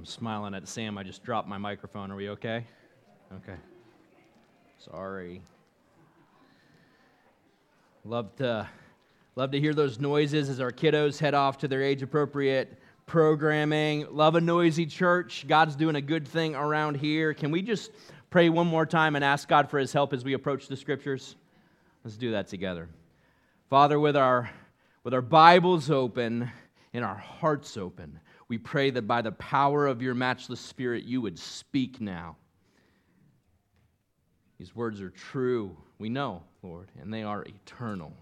I'm smiling at Sam. I just dropped my microphone. Are we okay? Okay. Sorry. Love to, love to hear those noises as our kiddos head off to their age appropriate programming. Love a noisy church. God's doing a good thing around here. Can we just pray one more time and ask God for his help as we approach the scriptures? Let's do that together. Father, with our, with our Bibles open and our hearts open, we pray that by the power of your matchless spirit, you would speak now. These words are true, we know, Lord, and they are eternal.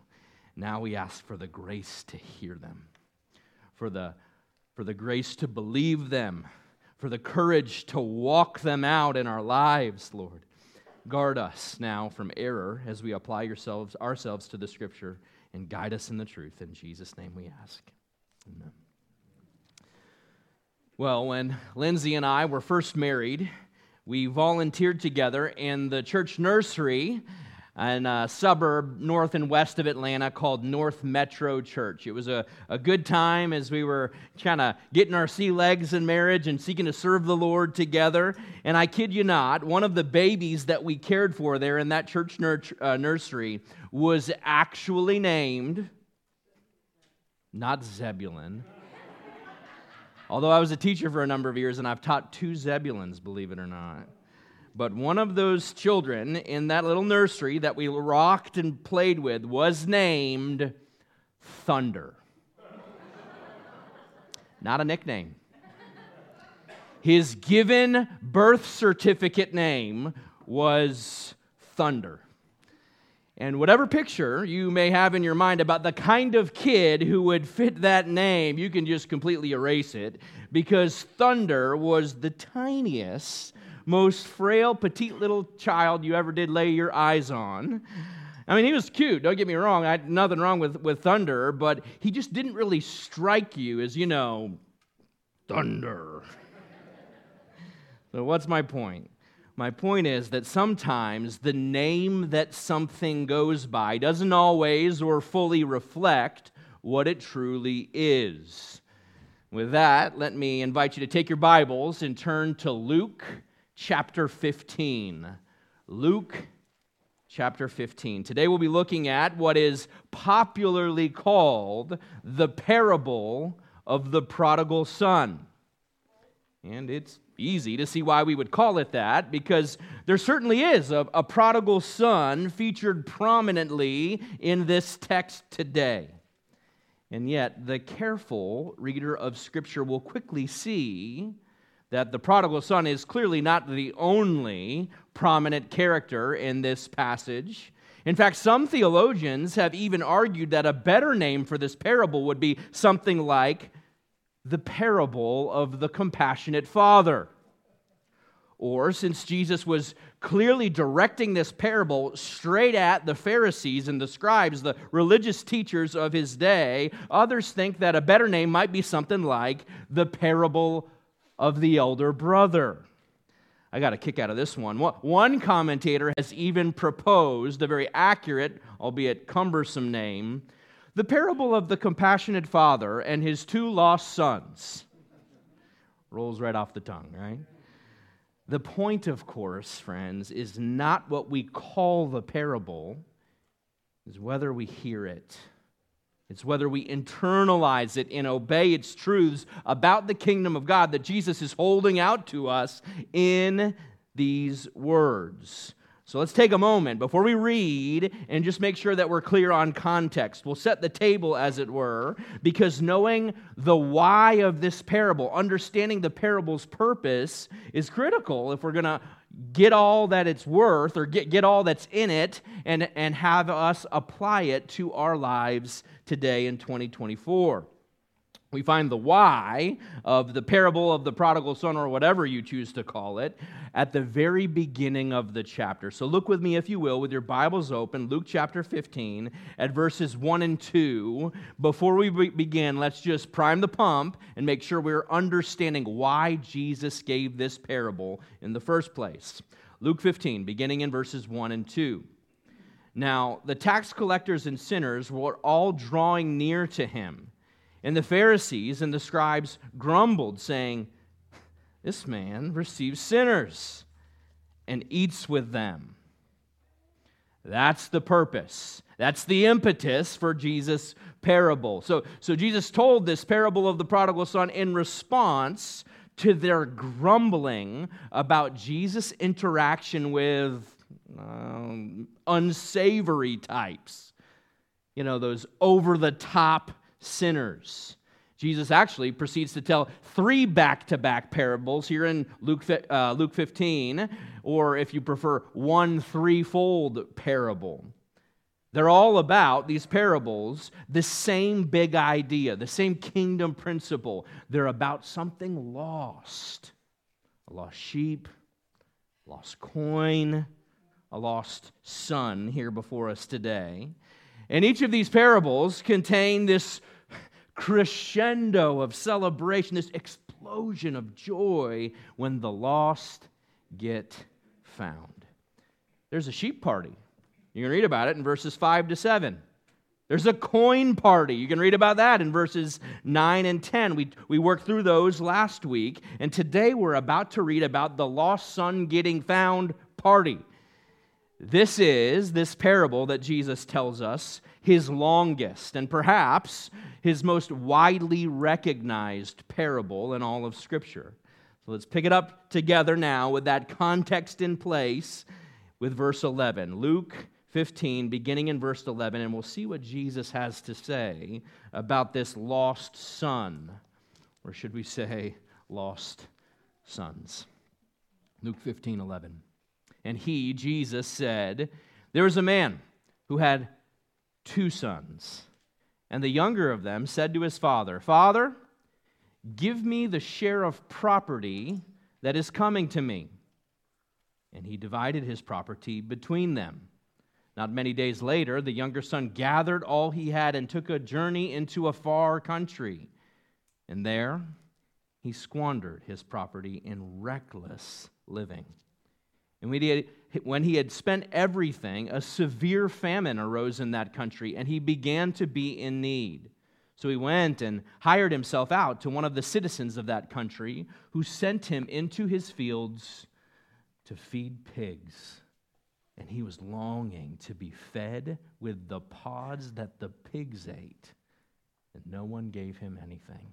Now we ask for the grace to hear them, for the, for the grace to believe them, for the courage to walk them out in our lives, Lord. Guard us now from error as we apply yourselves, ourselves to the scripture and guide us in the truth. In Jesus' name we ask. Amen. Well, when Lindsay and I were first married, we volunteered together in the church nursery in a suburb north and west of Atlanta called North Metro Church. It was a, a good time as we were kind of getting our sea legs in marriage and seeking to serve the Lord together. And I kid you not, one of the babies that we cared for there in that church nur- uh, nursery was actually named, not Zebulun Although I was a teacher for a number of years and I've taught two Zebulons, believe it or not. But one of those children in that little nursery that we rocked and played with was named Thunder. Not a nickname. His given birth certificate name was Thunder. And whatever picture you may have in your mind about the kind of kid who would fit that name, you can just completely erase it because Thunder was the tiniest, most frail, petite little child you ever did lay your eyes on. I mean, he was cute, don't get me wrong. I had nothing wrong with, with Thunder, but he just didn't really strike you as, you know, Thunder. so, what's my point? My point is that sometimes the name that something goes by doesn't always or fully reflect what it truly is. With that, let me invite you to take your Bibles and turn to Luke chapter 15. Luke chapter 15. Today we'll be looking at what is popularly called the parable of the prodigal son. And it's easy to see why we would call it that because there certainly is a, a, prodigal son featured prominently in this text today. And yet, the careful reader of Scripture will quickly see that the prodigal son is clearly not the only prominent character in this passage. In fact, some theologians have even argued that a better name for this parable would be something like the parable of the compassionate father. Or, since Jesus was clearly directing this parable straight at the Pharisees and the scribes, the religious teachers of his day, others think that a better name might be something like the parable of the elder brother. I got a kick out of this one. One commentator has even proposed a very accurate, albeit cumbersome name the parable of the compassionate father and his two lost sons. Rolls right off the tongue, right? The point, of course, friends, is not what we call the parable, is whether we hear it. It's whether we internalize it and obey its truths about the kingdom of God that Jesus is holding out to us in these words. So let's take a moment before we read and just make sure that we're clear on context. We'll set the table, as it were, because knowing the why of this parable, understanding the parable's purpose, is critical if we're going to get all that it's worth or get, get all that's in it and, and have us apply it to our lives today in 2024. We find the why of the parable of the prodigal son, or whatever you choose to call it, at the very beginning of the chapter. So look with me, if you will, with your Bibles open, Luke chapter 15, at verses 1 and 2. Before we begin, let's just prime the pump and make sure we're understanding why Jesus gave this parable in the first place. Luke 15, beginning in verses 1 and 2. Now, the tax collectors and sinners were all drawing near to him. And the Pharisees and the scribes grumbled, saying, This man receives sinners and eats with them. That's the purpose. That's the impetus for Jesus' parable. So, so Jesus told this parable of the prodigal son in response to their grumbling about Jesus' interaction with um, unsavory types. You know, those over the top sinners. Jesus actually proceeds to tell three back to back parables here in Luke, uh, Luke 15, or if you prefer, one threefold parable. They're all about, these parables, the same big idea, the same kingdom principle. They're about something lost a lost sheep, lost coin, a lost son here before us today. And each of these parables contain this crescendo of celebration, this explosion of joy when the lost get found. There's a sheep party. You can read about it in verses 5 to 7. There's a coin party. You can read about that in verses 9 and 10. We, we worked through those last week, and today we're about to read about the lost son getting found party. This is, this parable that Jesus tells us, his longest and perhaps his most widely recognized parable in all of Scripture. So let's pick it up together now with that context in place with verse 11. Luke 15, beginning in verse 11, and we'll see what Jesus has to say about this lost son, or should we say, lost sons. Luke 15, 11. And he, Jesus, said, There was a man who had two sons. And the younger of them said to his father, Father, give me the share of property that is coming to me. And he divided his property between them. Not many days later, the younger son gathered all he had and took a journey into a far country. And there he squandered his property in reckless living. And when he, had, when he had spent everything, a severe famine arose in that country, and he began to be in need. So he went and hired himself out to one of the citizens of that country, who sent him into his fields to feed pigs. And he was longing to be fed with the pods that the pigs ate, and no one gave him anything.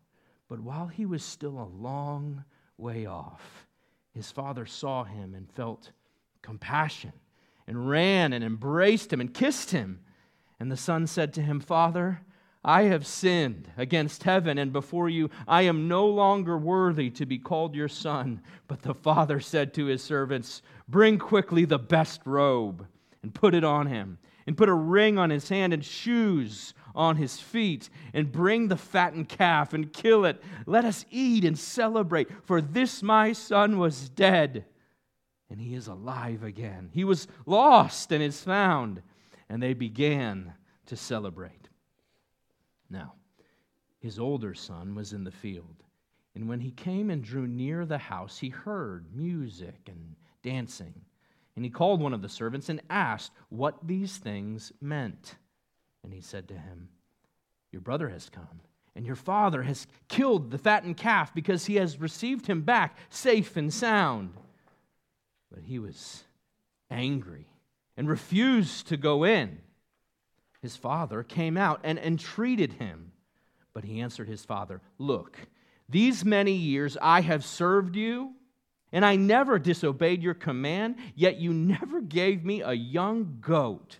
But while he was still a long way off, his father saw him and felt compassion and ran and embraced him and kissed him. And the son said to him, Father, I have sinned against heaven and before you. I am no longer worthy to be called your son. But the father said to his servants, Bring quickly the best robe and put it on him, and put a ring on his hand and shoes on his feet and bring the fattened calf and kill it. Let us eat and celebrate, for this my son was dead and he is alive again. He was lost and is found. And they began to celebrate. Now, his older son was in the field. And when he came and drew near the house, he heard music and dancing. And he called one of the servants and asked what these things meant. And he said to him, Your brother has come, and your father has killed the fattened calf because he has received him back safe and sound. But he was angry and refused to go in. His father came out and entreated him. But he answered his father, Look, these many years I have served you, and I never disobeyed your command, yet you never gave me a young goat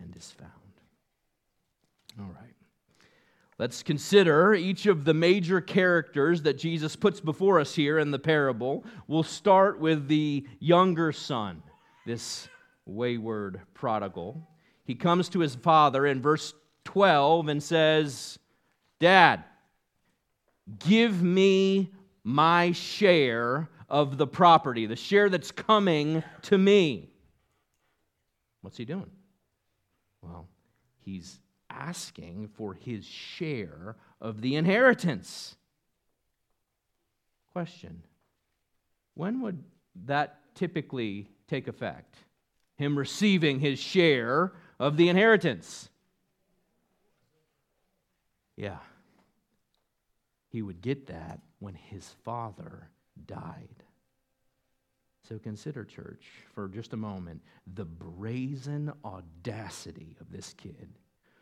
and is found. All right. Let's consider each of the major characters that Jesus puts before us here in the parable. We'll start with the younger son, this wayward prodigal. He comes to his father in verse 12 and says, Dad, give me my share of the property, the share that's coming to me. What's he doing? Well, he's asking for his share of the inheritance. Question When would that typically take effect? Him receiving his share of the inheritance. Yeah. He would get that when his father died. So consider, church, for just a moment, the brazen audacity of this kid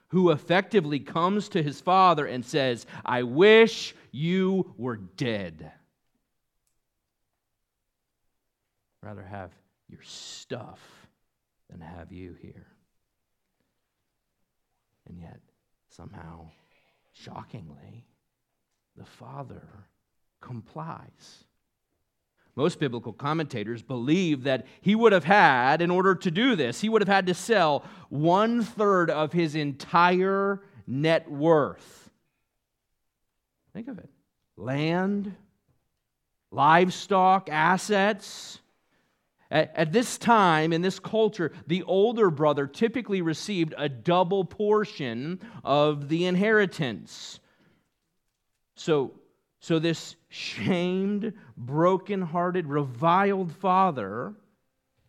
who effectively comes to his father and says, I wish you were dead. Rather have your stuff than have you here. And yet, somehow, shockingly, the father complies. Most biblical commentators believe that he would have had, in order to do this, he would have had to sell one third of his entire net worth. Think of it land, livestock, assets. At, this time, in this culture, the older brother typically received a double portion of the inheritance. So, so this shamed, broken-hearted, reviled father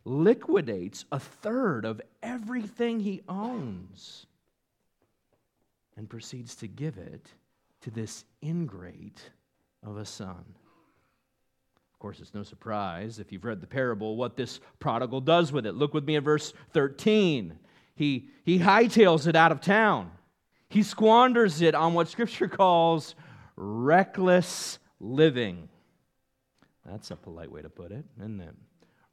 liquidates a third of everything he owns and proceeds to give it to this ingrate of a son. Of course, it's no surprise if you've read the parable what this prodigal does with it. Look with me at verse 13. He, he hightails it out of town. He squanders it on what Scripture calls reckless living. That's a polite way to put it, isn't it?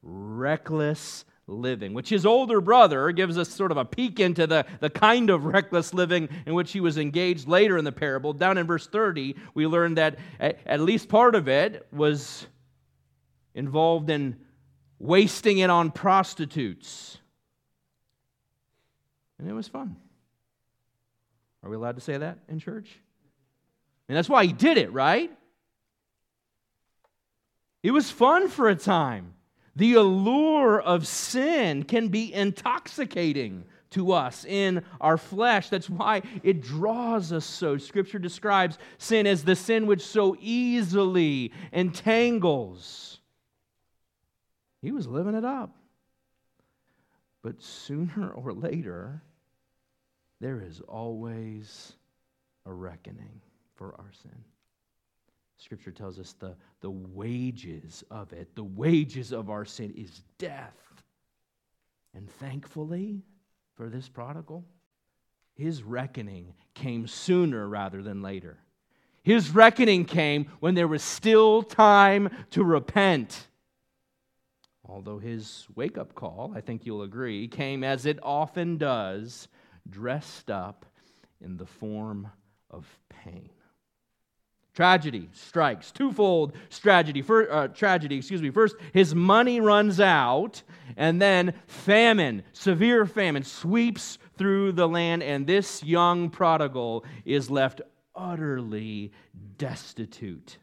Reckless living, which his older brother gives us sort of a peek into the, the kind of reckless living in which he was engaged later in the parable. Down in verse 30, we learn that at, at least part of it was involved in wasting it on prostitutes. And it was fun. Are we allowed to say that in church? And that's why he did it, right? It was fun for a time. The allure of sin can be intoxicating to us in our flesh. That's why it draws us so. Scripture describes sin as the sin which so easily entangles. He was living it up. But sooner or later, there is always a reckoning for our sin. Scripture tells us the, the wages of it, the wages of our sin is death. And thankfully for this prodigal, his reckoning came sooner rather than later. His reckoning came when there was still time to repent. Although his wake up call, I think you'll agree, came as it often does, dressed up in the form of pain. Tragedy strikes, twofold tragedy. For, uh, tragedy, excuse me. First, his money runs out, and then famine, severe famine, sweeps through the land, and this young prodigal is left utterly destitute.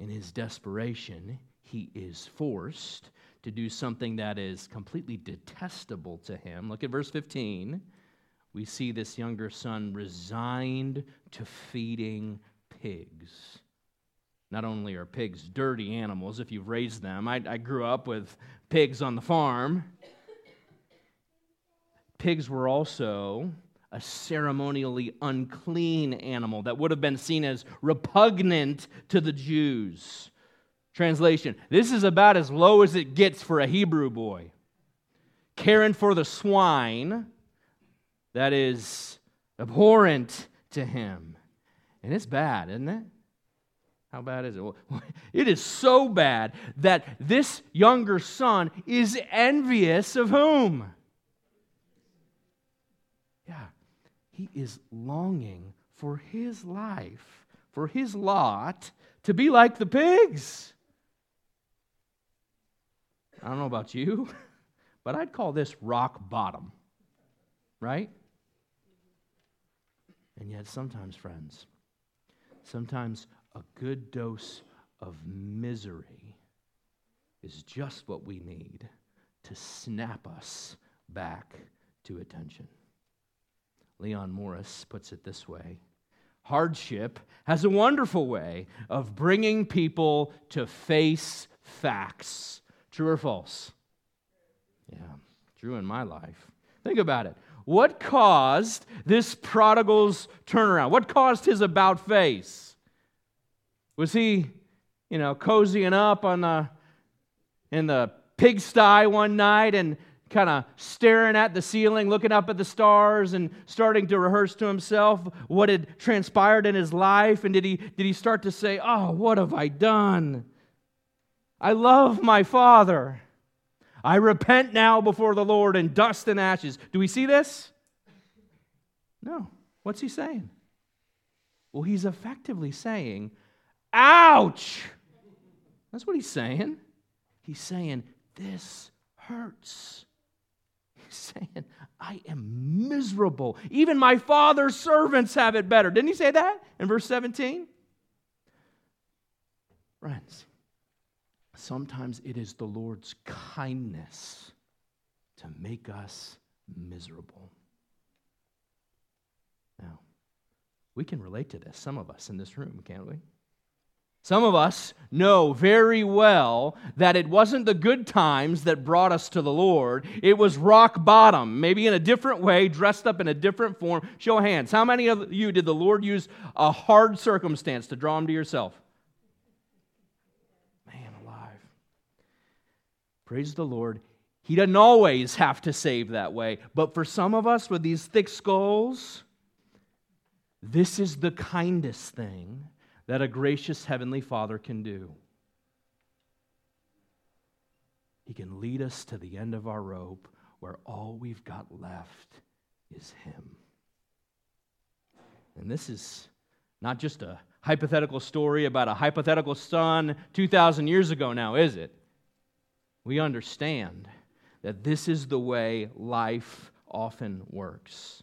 In his desperation, he is forced to do something that is completely detestable to him. Look at verse 15 we see this younger son resigned to feeding pigs. Not only are pigs dirty animals if you've raised them, I, I grew up with pigs on the farm. Pigs were also a ceremonially unclean animal that would have been seen as repugnant to the Jews. Translation This is about as low as it gets for a Hebrew boy. Caring for the swine that is abhorrent to him. And it's bad, isn't it? How bad is it? It is so bad that this younger son is envious of whom? Yeah, he is longing for his life, for his lot to be like the pigs. I don't know about you, but I'd call this rock bottom, right? And yet, sometimes, friends, sometimes a good dose of misery is just what we need to snap us back to attention. Leon Morris puts it this way Hardship has a wonderful way of bringing people to face facts. True or false? Yeah, true in my life. Think about it. What caused this prodigal's turnaround? What caused his about face? Was he, you know, cozying up on the in the pigsty one night and kind of staring at the ceiling, looking up at the stars, and starting to rehearse to himself what had transpired in his life? And did he, did he start to say, Oh, what have I done? I love my Father. I repent now before the Lord in dust and ashes. Do we see this? No. What's he saying? Well, he's effectively saying, Ouch! That's what he's saying. He's saying, This hurts. He's saying, I am miserable. Even my father's servants have it better. Didn't he say that in verse 17? Friends, sometimes it is the Lord's kindness to make us miserable. Now, we can relate to this, some of us in this room, can't we? Some of us know very well that it wasn't the good times that brought us to the Lord. It was rock bottom, maybe in a different way, dressed up in a different form. Show of hands. How many of you did the Lord use a hard circumstance to draw him to yourself? Man alive. Praise the Lord. He doesn't always have to save that way. But for some of us with these thick skulls, this is the kindest thing that a gracious Heavenly Father can do. He can lead us to the end of our rope where all we've got left is Him. And this is not just a hypothetical story about a hypothetical son 2,000 years ago now, is it? We understand that this is the way life often works.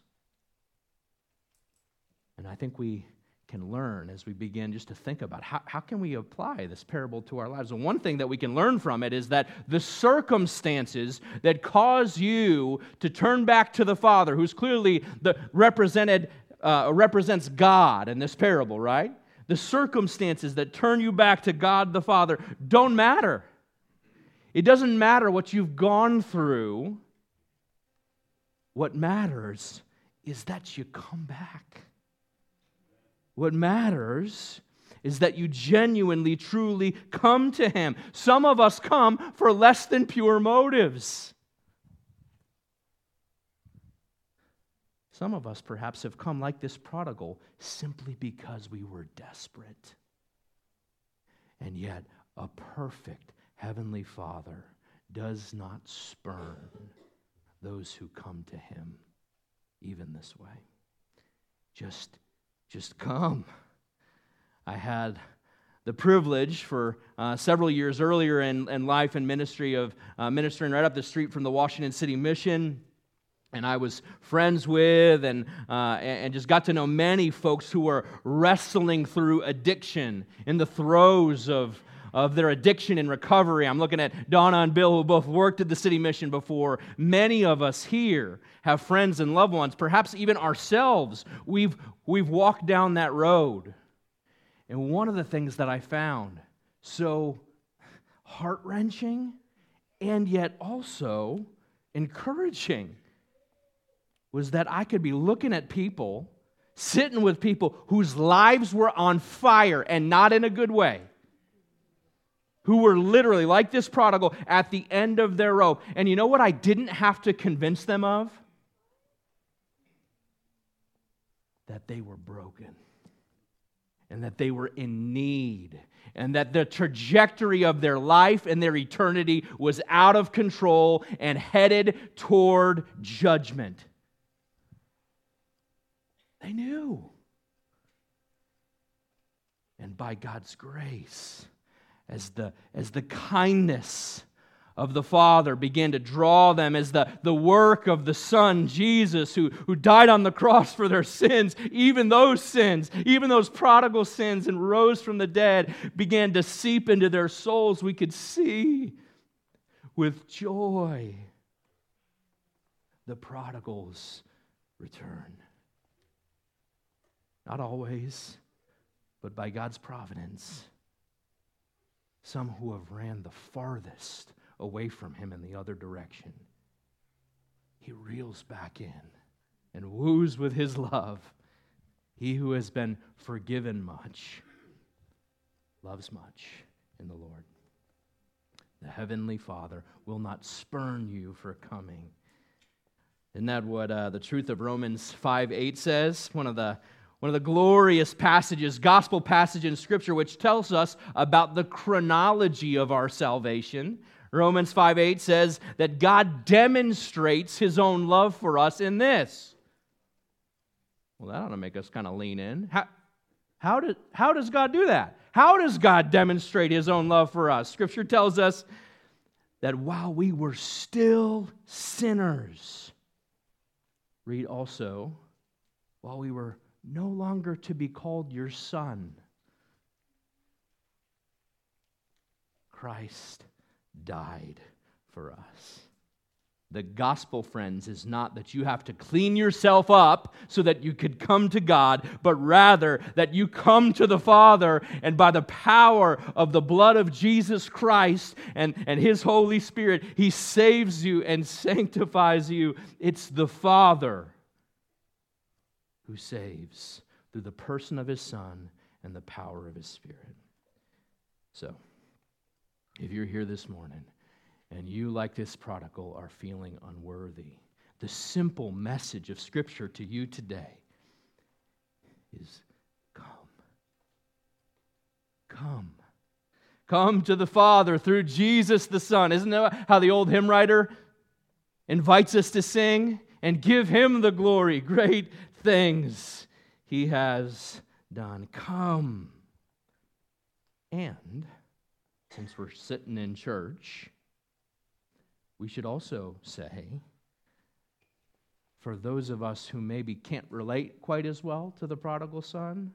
And I think we can learn as we begin just to think about how, how can we apply this parable to our lives. And one thing that we can learn from it is that the circumstances that cause you to turn back to the father who's clearly the represented uh, represents god in this parable right? The circumstances that turn you back to god the father don't matter it doesn't matter what you've gone through what matters is that you come back what matters is that you genuinely, truly come to Him. Some of us come for less than pure motives. Some of us perhaps have come like this prodigal simply because we were desperate. And yet, a perfect Heavenly Father does not spurn those who come to Him, even this way. Just just come. I had the privilege for uh, several years earlier in, in life and ministry of uh, ministering right up the street from the Washington City Mission. And I was friends with and, uh, and just got to know many folks who were wrestling through addiction in the throes of, of their addiction and recovery. I'm looking at Donna and Bill, who both worked at the city mission before. Many of us here have friends and loved ones, perhaps even ourselves. We've, we've walked down that road. And one of the things that I found so heart wrenching and yet also encouraging was that I could be looking at people, sitting with people whose lives were on fire and not in a good way who were literally, like this prodigal, at the end of their rope. And you know what I didn't have to convince them of? That they were broken and that they were in need, and that the trajectory of their life and their eternity was out of control and headed toward judgment. They knew. And by God's grace, as the, as the kindness of the Father began to draw them as the, the work of the Son, Jesus, who, who died on the cross for their sins, even those sins, even those prodigal sins, and rose from the dead, began to seep into their souls. We could see with joy the prodigals return. Not always, but by God's providence. Some who have ran the farthest away from him in the other direction. He reels back in and woos with his love. He who has been forgiven much loves much in the Lord. The Heavenly Father will not spurn you for coming. Isn't that what uh, the truth of Romans 5 8 says? One of the one of the glorious passages, gospel passage in Scripture, which tells us about the chronology of our salvation. Romans 5 8 says that God demonstrates his own love for us in this. Well, that ought to make us kind of lean in. How, how, do, how does God do that? How does God demonstrate his own love for us? Scripture tells us that while we were still sinners, read also, while we were no longer to be called your son, Christ died for us. The gospel, friends, is not that you have to clean yourself up so that you could come to God, but rather that you come to the Father, and by the power of the blood of Jesus Christ and, and His Holy Spirit, He saves you and sanctifies you. It's the Father who saves through the person of His Son and the power of His Spirit. So, if you're here this morning and you, like this prodigal, are feeling unworthy, the simple message of Scripture to you today is come. Come. Come to the Father through Jesus the Son. Isn't that how the old hymn writer invites us to sing? And give him the glory. Great things he has done. Come. And since we're sitting in church, we should also say, for those of us who maybe can't relate quite as well to the prodigal son,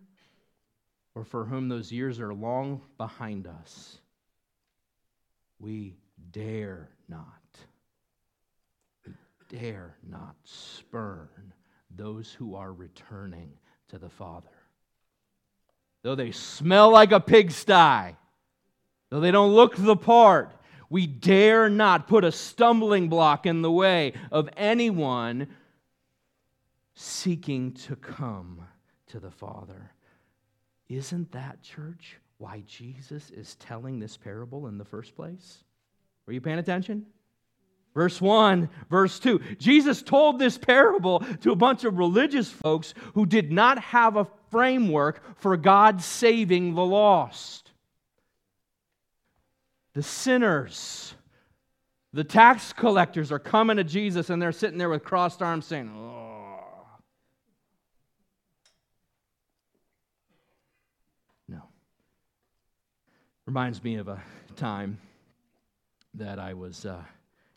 or for whom those years are long behind us, we dare not, we dare not spurn those who are returning to the Father. Though they smell like a pigsty, Though they don't look the part, we dare not put a stumbling block in the way of anyone seeking to come to the Father. Isn't that, church, why Jesus is telling this parable in the first place? Were you paying attention? Verse 1, verse 2. Jesus told this parable to a bunch of religious folks who did not have a framework for God saving the lost the sinners, the tax collectors are coming to Jesus and they're sitting there with crossed arms saying, Oh. No. Reminds me of a time that I was. Uh,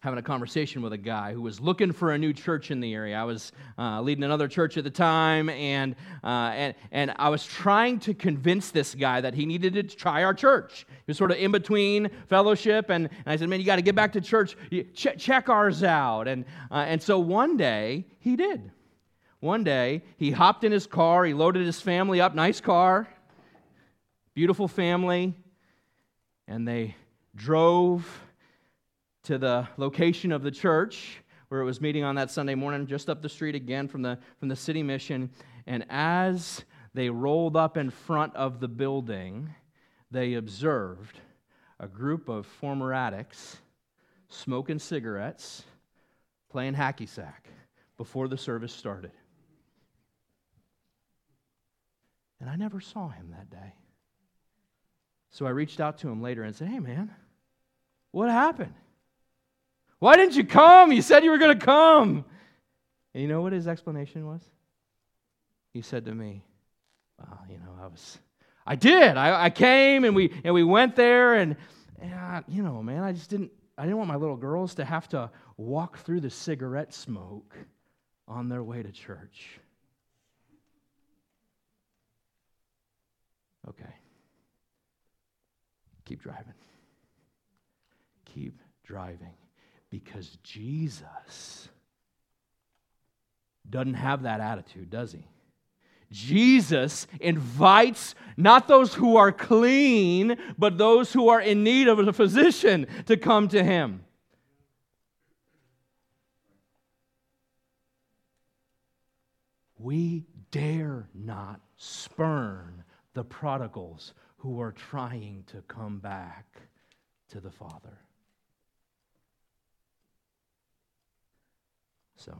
having a conversation with a guy who was looking for a new church in the area. I was uh, leading another church at the time, and, uh, and, and I was trying to convince this guy that he needed to try our church. He was sort of in between fellowship, and, and I said, Man, you got to get back to church. Ch- check ours out. And, uh, and so one day, he did. One day, he hopped in his car, he loaded his family up, nice car, beautiful family, and they drove to the location of the church where it was meeting on that Sunday morning, just up the street again from the, from the city mission. And as they rolled up in front of the building, they observed a group of former addicts smoking cigarettes, playing hacky sack before the service started. And I never saw him that day. So I reached out to him later and said, Hey, man, what happened? Why didn't you come? You said you were going to come. And you know what his explanation was? He said to me, Well, you know, I was, I did. I, I came and we, and we went there and, and I, you know, man, I just didn't, I didn't want my little girls to have to walk through the cigarette smoke on their way to church. Okay. Keep driving. Keep driving. Because Jesus doesn't have that attitude, does he? Jesus invites not those who are clean, but those who are in need of a physician to come to him. We dare not spurn the prodigals who are trying to come back to the Father. So,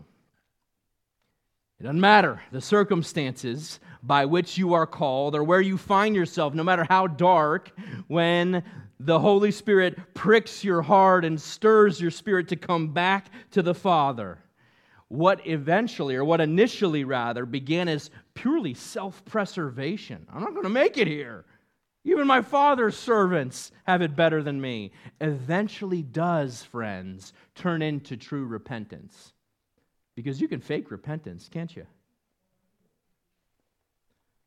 it doesn't matter the circumstances by which you are called or where you find yourself, no matter how dark, when the Holy Spirit pricks your heart and stirs your spirit to come back to the Father. What eventually, or what initially rather, began as purely self preservation. I'm not going to make it here. Even my father's servants have it better than me. Eventually does, friends, turn into true repentance. Because you can fake repentance, can't you?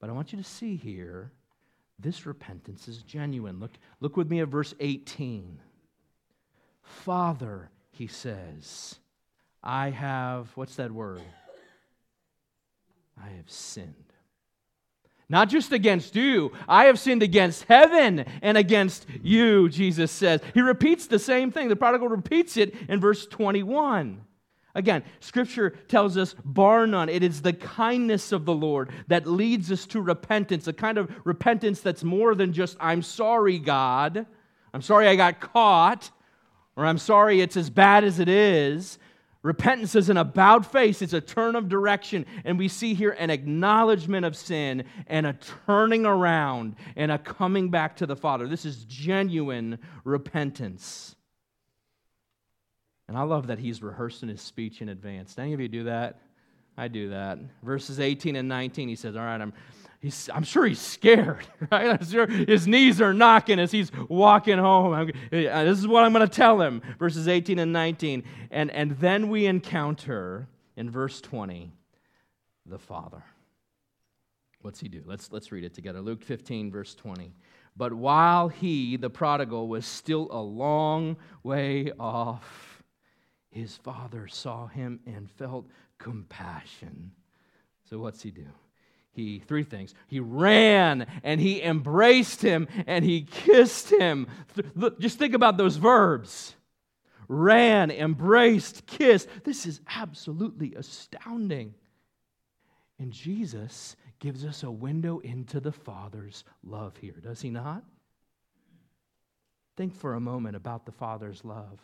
But I want you to see here this repentance is genuine. Look, look with me at verse 18. Father, he says, I have, what's that word? I have sinned. Not just against you, I have sinned against heaven and against you, Jesus says. He repeats the same thing. The prodigal repeats it in verse 21. Again, Scripture tells us, bar none, it is the kindness of the Lord that leads us to repentance, a kind of repentance that's more than just, I'm sorry, God. I'm sorry I got caught, or I'm sorry it's as bad as it is. Repentance is an about face, it's a turn of direction. And we see here an acknowledgement of sin and a turning around and a coming back to the Father. This is genuine repentance. And I love that he's rehearsing his speech in advance. Any of you do that? I do that. Verses 18 and 19, he says, All right, I'm, he's, I'm sure he's scared, right? I'm sure his knees are knocking as he's walking home. I'm, this is what I'm going to tell him. Verses 18 and 19. And, and then we encounter in verse 20 the Father. What's he do? Let's, let's read it together. Luke 15, verse 20. But while he, the prodigal, was still a long way off, his father saw him and felt compassion. So, what's he do? He, three things. He ran and he embraced him and he kissed him. Look, just think about those verbs ran, embraced, kissed. This is absolutely astounding. And Jesus gives us a window into the Father's love here, does he not? Think for a moment about the Father's love.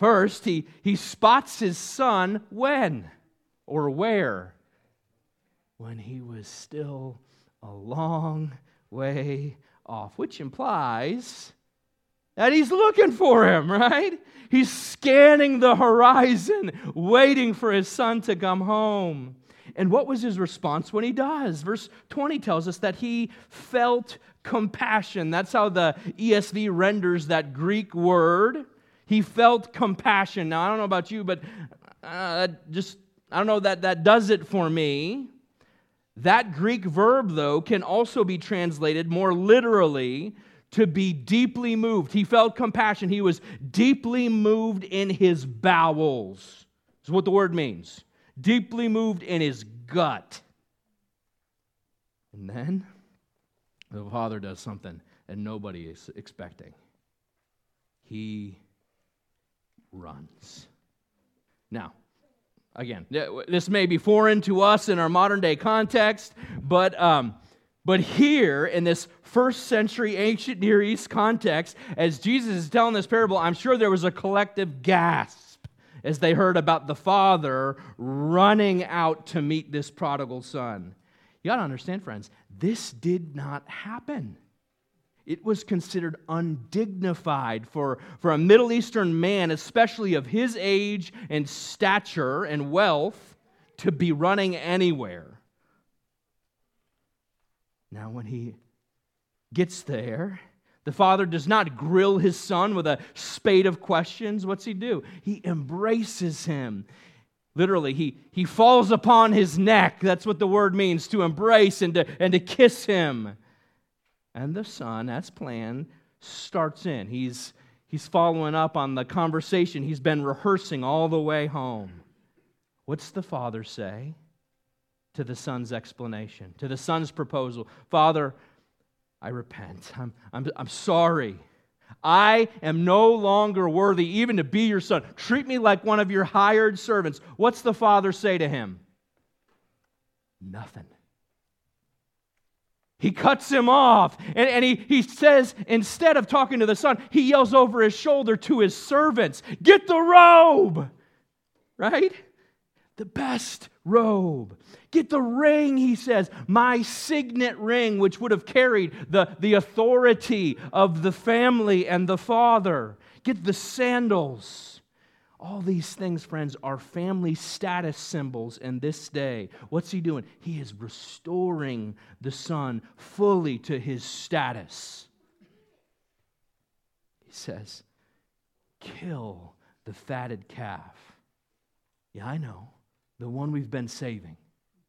First, he, he spots his son when or where? When he was still a long way off, which implies that he's looking for him, right? He's scanning the horizon, waiting for his son to come home. And what was his response when he does? Verse 20 tells us that he felt compassion. That's how the ESV renders that Greek word. He felt compassion. Now, I don't know about you, but uh, just, I don't know that that does it for me. That Greek verb, though, can also be translated more literally to be deeply moved. He felt compassion. He was deeply moved in his bowels, is what the word means. Deeply moved in his gut. And then the father does something that nobody is expecting. He runs. Now, again, this may be foreign to us in our modern day context, but, um, but here in this first century ancient Near East context, as Jesus is telling this parable, I'm sure there was a collective gasp as they heard about the father running out to meet this prodigal son. You got to understand, friends, this did not happen. It was considered undignified for, for a Middle Eastern man, especially of his age and stature and wealth, to be running anywhere. Now, when he gets there, the father does not grill his son with a spade of questions. What's he do? He embraces him. Literally, he, he falls upon his neck. That's what the word means to embrace and to, and to kiss him. And the son, as planned, starts in. He's, he's following up on the conversation he's been rehearsing all the way home. What's the father say to the son's explanation, to the son's proposal? Father, I repent. I'm, I'm, I'm sorry. I am no longer worthy even to be your son. Treat me like one of your hired servants. What's the father say to him? Nothing. He cuts him off. And, and he, he says, instead of talking to the son, he yells over his shoulder to his servants, Get the robe! Right? The best robe. Get the ring, he says, my signet ring, which would have carried the, the authority of the family and the father. Get the sandals. All these things, friends, are family status symbols in this day. What's he doing? He is restoring the son fully to his status. He says, Kill the fatted calf. Yeah, I know the one we've been saving.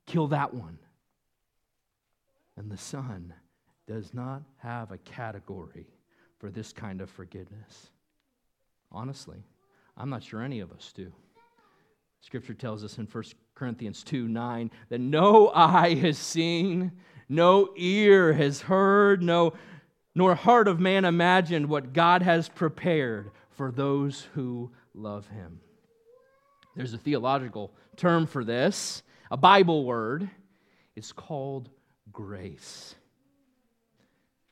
Kill that one. And the Son does not have a category for this kind of forgiveness. Honestly, I'm not sure any of us do. Scripture tells us in 1 Corinthians 2 9 that no eye has seen, no ear has heard, no, nor heart of man imagined what God has prepared for those who love him. There's a theological term for this, a Bible word. It's called grace.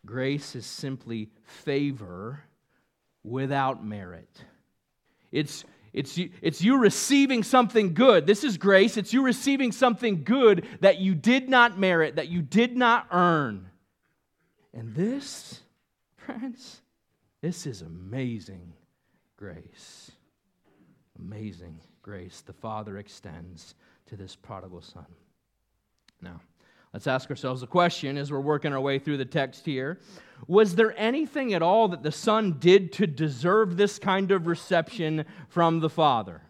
Grace is simply favor without merit. It's, it's, it's you receiving something good. This is grace. It's you receiving something good that you did not merit, that you did not earn. And this, friends, this is amazing grace. Amazing grace the Father extends to this prodigal son. Now, let's ask ourselves a question as we're working our way through the text here. Was there anything at all that the son did to deserve this kind of reception from the Father?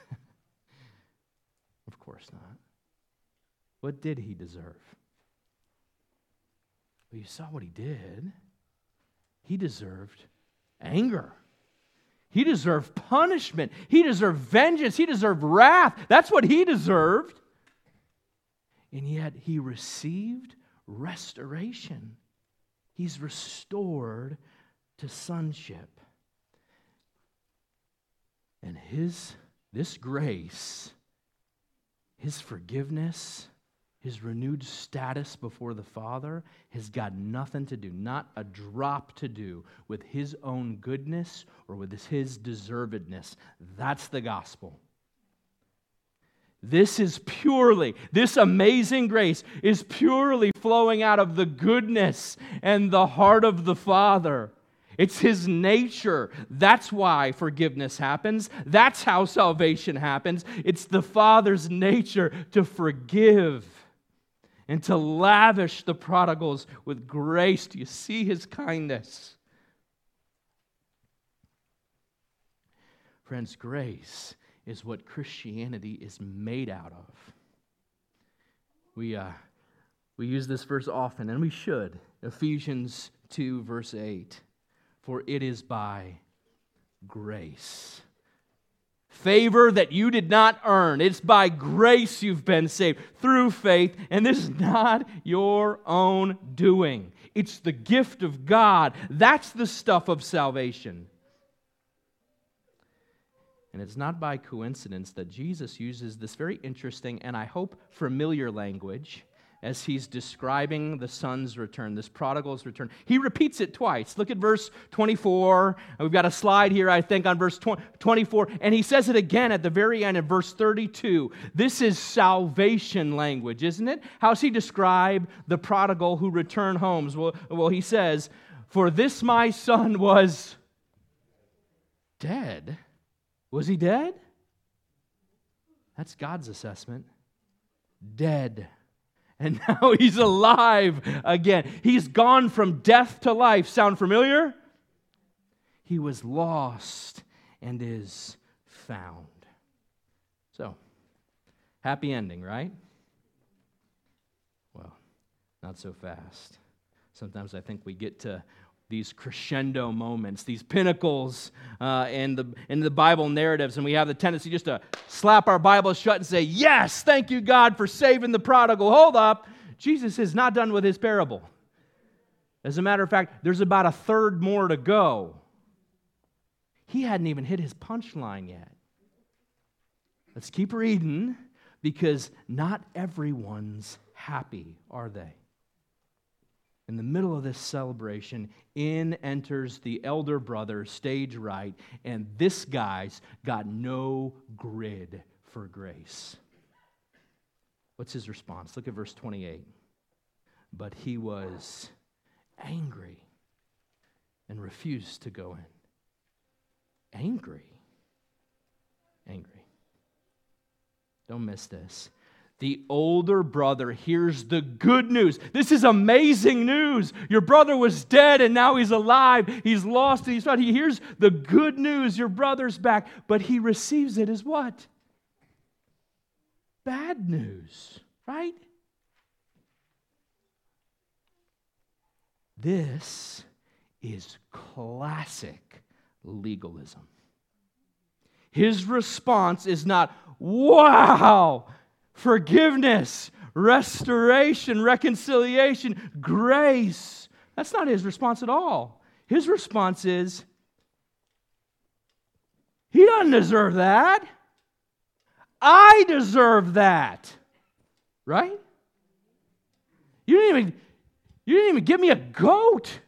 of course not. What did he deserve? Well, you saw what he did. He deserved anger. He deserved punishment. He deserved vengeance. He deserved wrath. That's what he deserved. And yet he received restoration. He's restored to sonship. And his this grace, his forgiveness, his renewed status before the Father has got nothing to do, not a drop to do with his own goodness or with his deservedness. That's the gospel. This is purely, this amazing grace is purely flowing out of the goodness and the heart of the Father. It's His nature. That's why forgiveness happens. That's how salvation happens. It's the Father's nature to forgive and to lavish the prodigals with grace. Do you see his kindness? Friends, grace is what Christianity is made out of. We, uh, we use this verse often, and we should. Ephesians 2, verse 8. For it is by grace favor that you did not earn. It's by grace you've been saved through faith, and this is not your own doing. It's the gift of God. That's the stuff of salvation. And it's not by coincidence that Jesus uses this very interesting and I hope familiar language as he's describing the son's return, this prodigal's return. He repeats it twice. Look at verse 24. We've got a slide here, I think, on verse 24. And he says it again at the very end in verse 32. This is salvation language, isn't it? How's he describe the prodigal who returned homes? Well, well he says, For this my son was dead. Was he dead? That's God's assessment. Dead and now he's alive again. He's gone from death to life. Sound familiar? He was lost and is found. So, happy ending, right? Well, not so fast. Sometimes I think we get to these crescendo moments, these pinnacles uh, in, the, in the Bible narratives, and we have the tendency just to slap our Bible shut and say, Yes, thank you, God, for saving the prodigal. Hold up. Jesus is not done with his parable. As a matter of fact, there's about a third more to go. He hadn't even hit his punchline yet. Let's keep reading because not everyone's happy, are they? In the middle of this celebration, in enters the elder brother, stage right, and this guy's got no grid for grace. What's his response? Look at verse 28. But he was angry and refused to go in. Angry. Angry. Don't miss this the older brother hears the good news. This is amazing news. Your brother was dead and now he's alive. He's lost and he's found. He hears the good news. Your brother's back, but he receives it as what? Bad news, right? This is classic legalism. His response is not, wow, forgiveness, restoration, reconciliation, grace. That's not his response at all. His response is, He doesn't deserve that. I deserve that. Right? You didn't even, you didn't even give me a goat.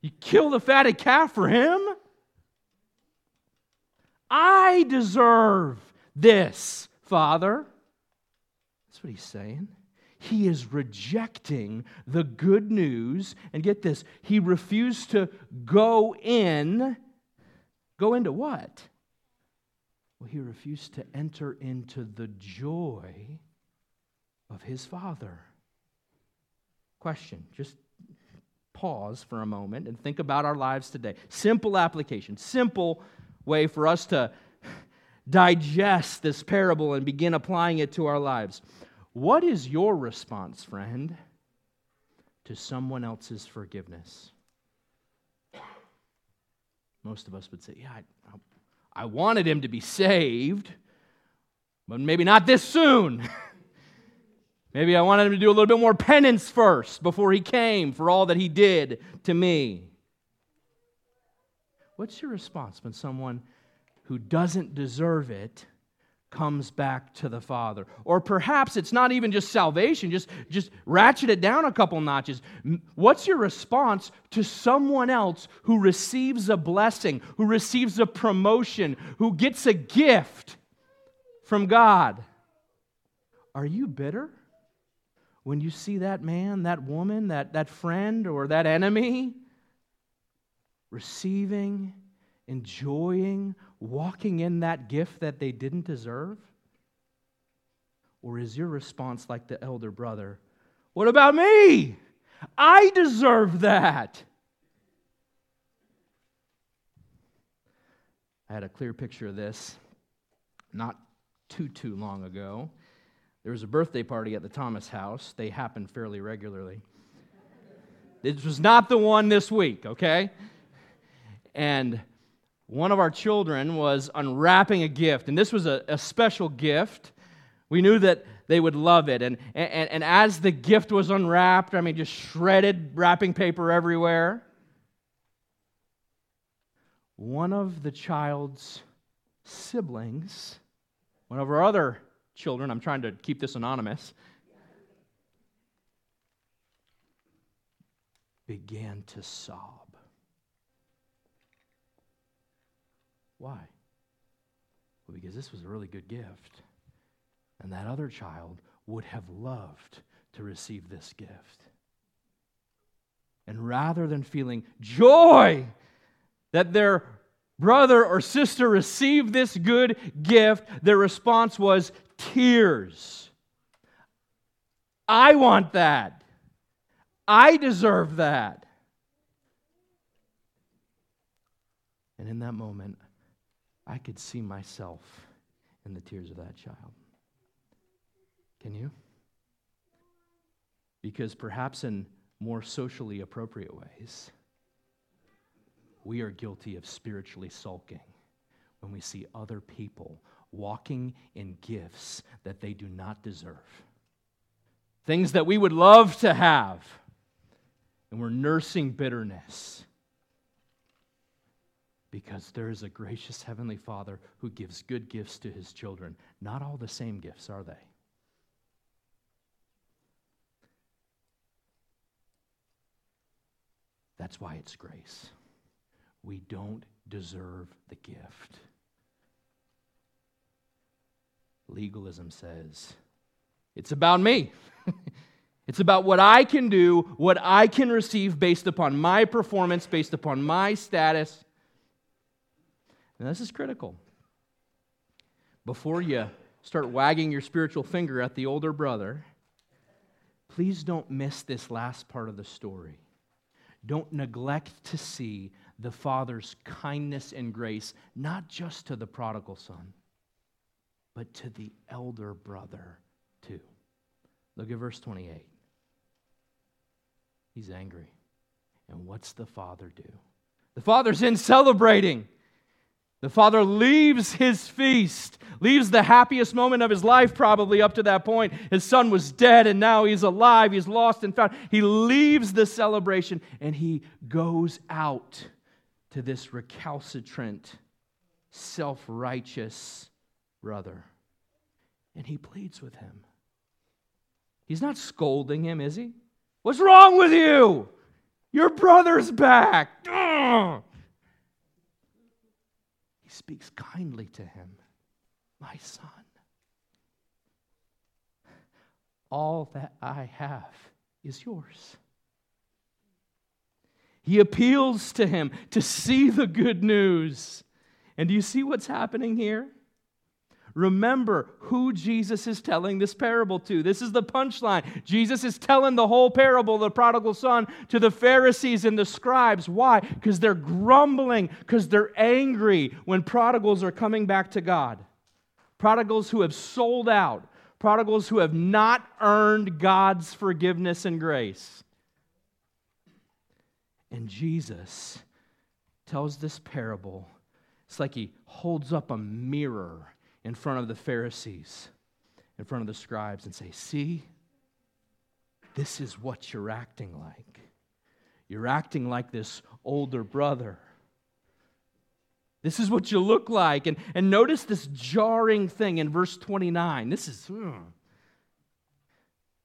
You killed the fatted calf for him. I deserve this. Father. That's what he's saying. He is rejecting the good news. And get this, he refused to go in. Go into what? Well, he refused to enter into the joy of his Father. Question, just pause for a moment and think about our lives today. Simple application, simple way for us to digest this parable and begin applying it to our lives. What is your response, friend, to someone else's forgiveness? Most of us would say, Yeah, I, I wanted him to be saved, but maybe not this soon. maybe I wanted him to do a little bit more penance first before he came for all that he did to me. What's your response when someone who doesn't deserve it comes back to the Father. Or perhaps it's not even just salvation, just, just ratchet it down a couple notches. What's your response to someone else who receives a blessing, who receives a promotion, who gets a gift from God? Are you bitter when you see that man, that woman, that, that friend, or that enemy receiving, enjoying, walking in that gift that they didn't deserve? Or is your response like the elder brother? What about me? I deserve that. I had a clear picture of this not too, too long ago. There was a birthday party at the Thomas house. They happen fairly regularly. This was not the one this week, okay? And one of our children was unwrapping a gift, and this was a, a special gift. We knew that they would love it. And, and, and as the gift was unwrapped, I mean, just shredded wrapping paper everywhere, one of the child's siblings, one of our other children, I'm trying to keep this anonymous, began to sob. Why? Well, because this was a really good gift. And that other child would have loved to receive this gift. And rather than feeling joy that their brother or sister received this good gift, their response was tears. I want that. I deserve that. And in that moment, I could see myself in the tears of that child. Can you? Because perhaps in more socially appropriate ways, we are guilty of spiritually sulking when we see other people walking in gifts that they do not deserve, things that we would love to have, and we're nursing bitterness. Because there is a gracious Heavenly Father who gives good gifts to his children. Not all the same gifts, are they? That's why it's grace. We don't deserve the gift. Legalism says it's about me. it's about what I can do, what I can receive based upon my performance, based upon my status. And this is critical. Before you start wagging your spiritual finger at the older brother, please don't miss this last part of the story. Don't neglect to see the Father's kindness and grace, not just to the prodigal son, but to the elder brother too. Look at verse 28. He's angry. And what's the father do? The father's in celebrating. The father leaves his feast, leaves the happiest moment of his life, probably up to that point. His son was dead and now he's alive, he's lost and found. He leaves the celebration and he goes out to this recalcitrant, self righteous brother. And he pleads with him. He's not scolding him, is he? What's wrong with you? Your brother's back. Ugh speaks kindly to him My son, all that I have is yours. He appeals to him to see the good news. And do you see what's happening here? Remember who Jesus is telling this parable to. This is the punchline. Jesus is telling the whole parable, the prodigal son, to the Pharisees and the scribes. Why? Because they're grumbling, because they're angry when prodigals are coming back to God. Prodigals who have sold out, prodigals who have not earned God's forgiveness and grace. And Jesus tells this parable. It's like he holds up a mirror in front of the Pharisees, in front of the scribes, and say, See, this is what you're acting like. You're acting like this older brother. This is what you look like. And, and notice this jarring thing in verse 29. This is. Hmm.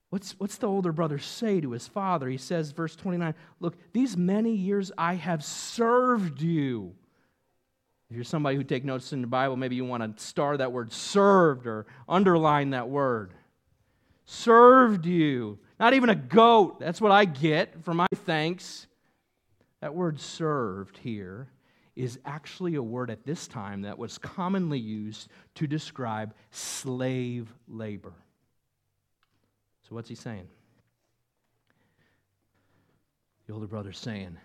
What's, what's the older brother say to his father? He says, verse 29, Look, these many years I have served you. If you're somebody who take notes in the Bible, maybe you want to star that word served or underline that word. Served you. Not even a goat. That's what I get for my thanks. That word served here is actually a word at this time that was commonly used to describe slave labor. So, what's he saying? The older brother's saying,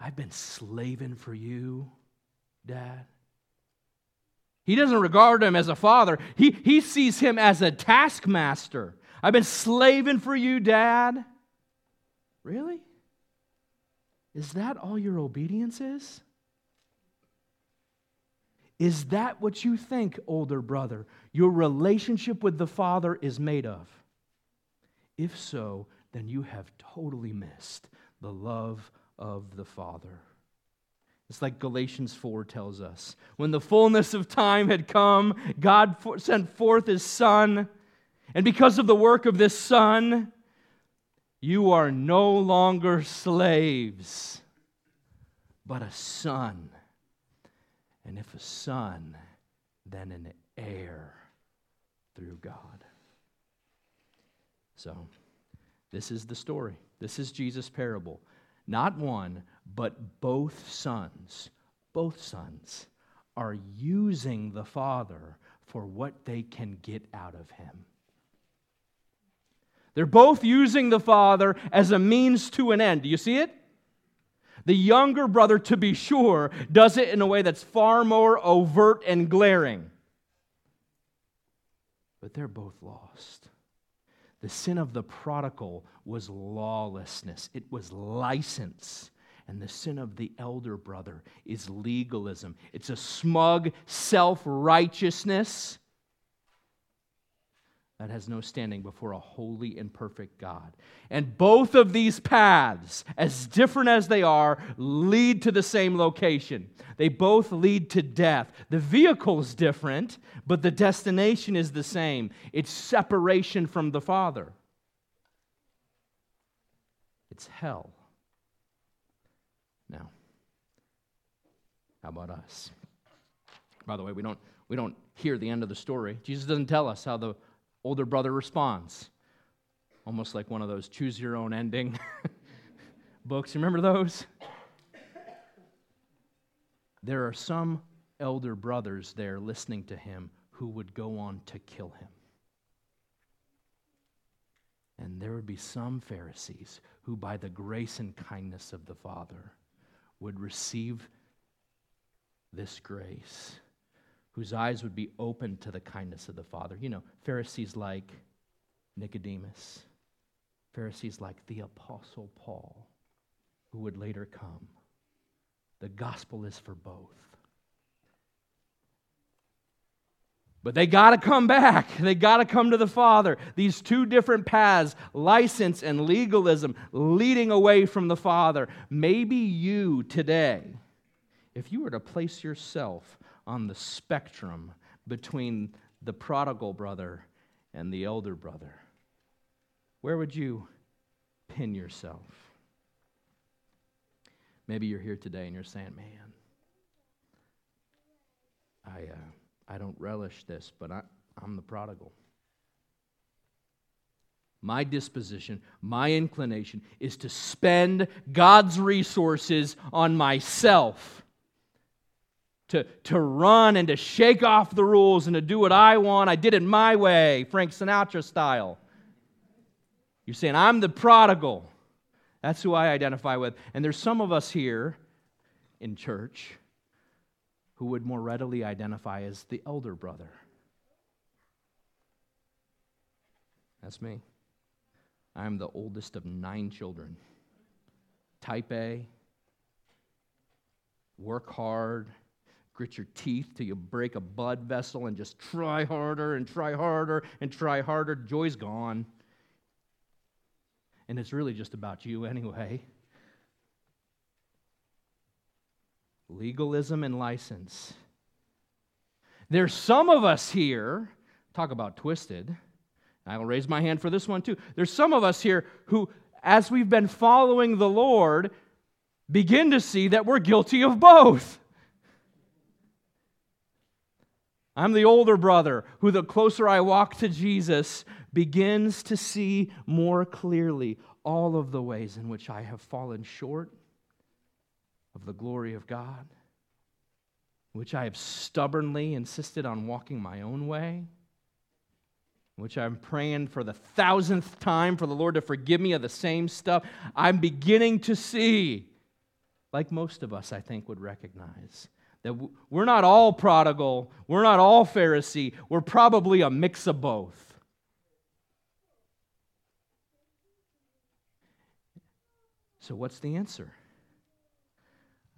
I've been slaving for you dad. He doesn't regard him as a father, he, he sees him as a taskmaster. I've been slaving for you, dad. Really? Is that all your obedience is? Is that what you think, older brother, your relationship with the Father is made of? If so, then you have totally missed the love of the Father. It's like Galatians 4 tells us. When the fullness of time had come, God sent forth his Son. And because of the work of this Son, You are no longer slaves, but a son. And if a son, then an heir through God. So, this is the story. This is Jesus' parable. Not one, but both sons, both sons are using the Father for what they can get out of him. They're both using the Father as a means to an end. Do you see it? The younger brother, to be sure, does it in a way that's far more overt and glaring. But they're both lost. The sin of the prodigal was lawlessness, it was license. And the sin of the elder brother is legalism. It's a smug self righteousness that has no standing before a holy and perfect God. And both of these paths, as different as they are, lead to the same location. They both lead to death. The vehicle is different, but the destination is the same it's separation from the Father, it's hell. Now, how about us? By the way, we don't, we don't hear the end of the story. Jesus doesn't tell us how the older brother responds. Almost like one of those choose your own ending books. Remember those? There are some elder brothers there listening to him who would go on to kill him. And there would be some Pharisees who, by the grace and kindness of the Father, would receive this grace whose eyes would be open to the kindness of the Father. You know, Pharisees like Nicodemus, Pharisees like the Apostle Paul, who would later come. The gospel is for both. But they got to come back. They got to come to the Father. These two different paths, license and legalism, leading away from the Father. Maybe you today, if you were to place yourself on the spectrum between the prodigal brother and the elder brother? Where would you pin yourself? Maybe you're here today and you're saying, man, I, uh, I don't relish this, but I, I'm the prodigal. My disposition, my inclination is to spend God's resources on myself to, to run and to shake off the rules and to do what I want. I did it my way, Frank Sinatra style. You're saying, I'm the prodigal. That's who I identify with. And there's some of us here in church who would more readily identify as the elder brother. That's me. I'm the oldest of nine children. Type A, work hard, grit your teeth till you break a blood vessel and just try harder and try harder and try harder. Joy's gone. And it's really just about you anyway. Legalism and license. There's some of us here, talk about twisted. I will raise my hand for this one too. There's some of us here who, as we've been following the Lord, begin to see that we're guilty of both. I'm the older brother who, the closer I walk to Jesus, begins to see more clearly all of the ways in which I have fallen short of the glory of God, which I have stubbornly insisted on walking my own way, which I'm praying for the thousandth time for the Lord to forgive me of the same stuff. I'm beginning to see, like most of us, I think, would recognize that we're not all prodigal, we're not all Pharisee, we're probably a mix of both. So, what's the answer?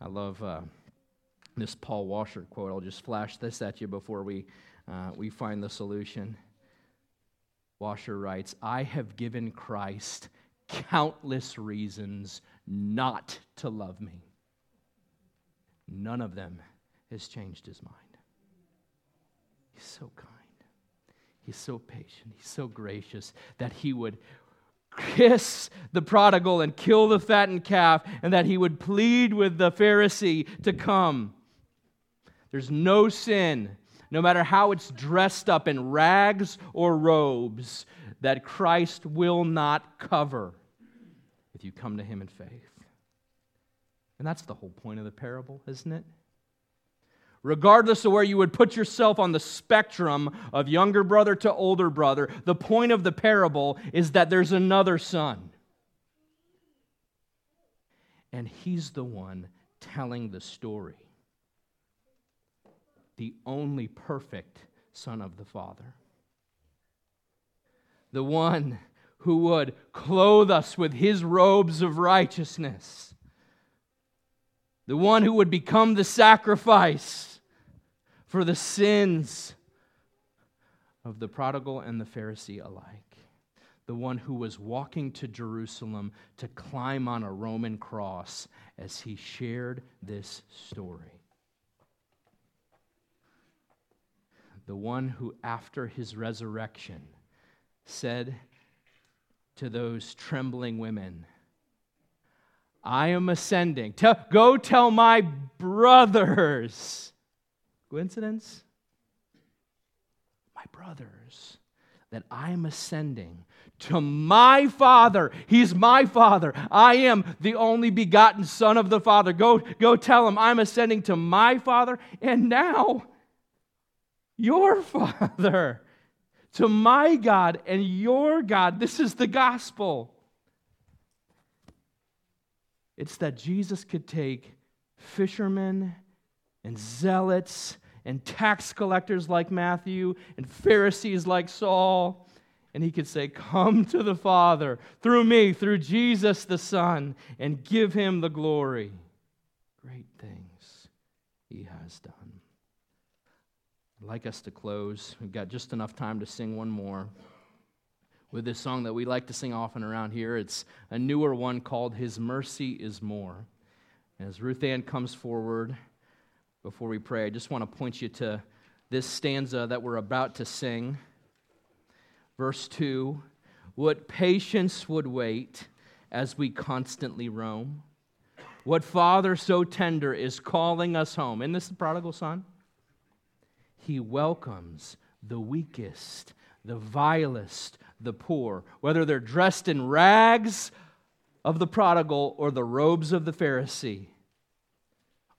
I love uh, this Paul Washer quote. I'll just flash this at you before we, uh, we find the solution. Washer writes I have given Christ countless reasons not to love me. None of them has changed his mind. He's so kind. He's so patient. He's so gracious that he would kiss the prodigal and kill the fattened calf, and that he would plead with the Pharisee to come. There's no sin, no matter how it's dressed up in rags or robes, that Christ will not cover if you come to him in faith. And that's the whole point of the parable, isn't it? Regardless of where you would put yourself on the spectrum of younger brother to older brother, the point of the parable is that there's another son. And he's the one telling the story. The only perfect son of the Father. The one who would clothe us with his robes of righteousness. The one who would become the sacrifice for the sins of the prodigal and the Pharisee alike. The one who was walking to Jerusalem to climb on a Roman cross as he shared this story. The one who, after his resurrection, said to those trembling women, I am ascending. Go tell my brothers Coincidence? My brothers, that I'm ascending to my Father. He's my Father. I am the only begotten Son of the Father. Go, go tell him I'm ascending to my Father and now your Father. To my God and your God. This is the gospel. It's that Jesus could take fishermen and zealots and tax collectors like Matthew and Pharisees like Saul. And he could say, Come to the Father through me, through Jesus the Son, and give him the glory. Great things he has done. I'd like us to close. We've got just enough time to sing one more with this song that we like to sing often around here. It's a newer one called His Mercy is More. As Ruth Ann comes forward, before we pray, I just want to point you to this stanza that we're about to sing. Verse 2 What patience would wait as we constantly roam? What father so tender is calling us home? Isn't this the prodigal son? He welcomes the weakest, the vilest, the poor, whether they're dressed in rags of the prodigal or the robes of the Pharisee.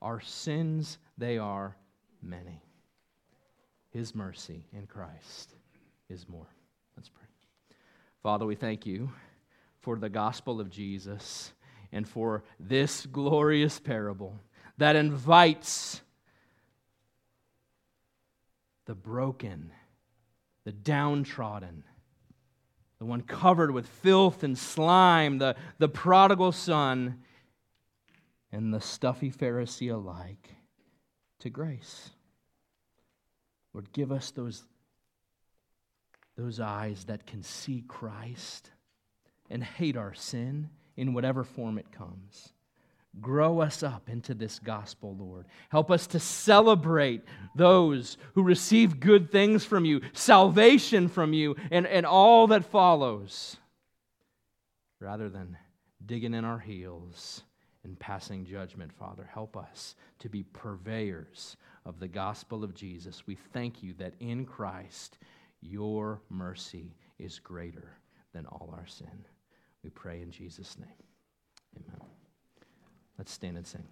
Our sins they are many. His mercy in Christ is more. Let's pray. Father, we thank you for the gospel of Jesus and for this glorious parable that invites the broken, the downtrodden, the one covered with filth and slime, the, the prodigal son, and the stuffy Pharisee alike to grace. Lord, give us those, those eyes that can see Christ and hate our sin in whatever form it comes. Grow us up into this gospel, Lord. Help us to celebrate those who receive good things from you, salvation from you, and, and all that follows, rather than digging in our heels and passing judgment, Father. Help us to be purveyors of the gospel of Jesus. We thank you that in Christ your mercy is greater than all our sin. We pray in Jesus' name. Amen. Let's stand and sing.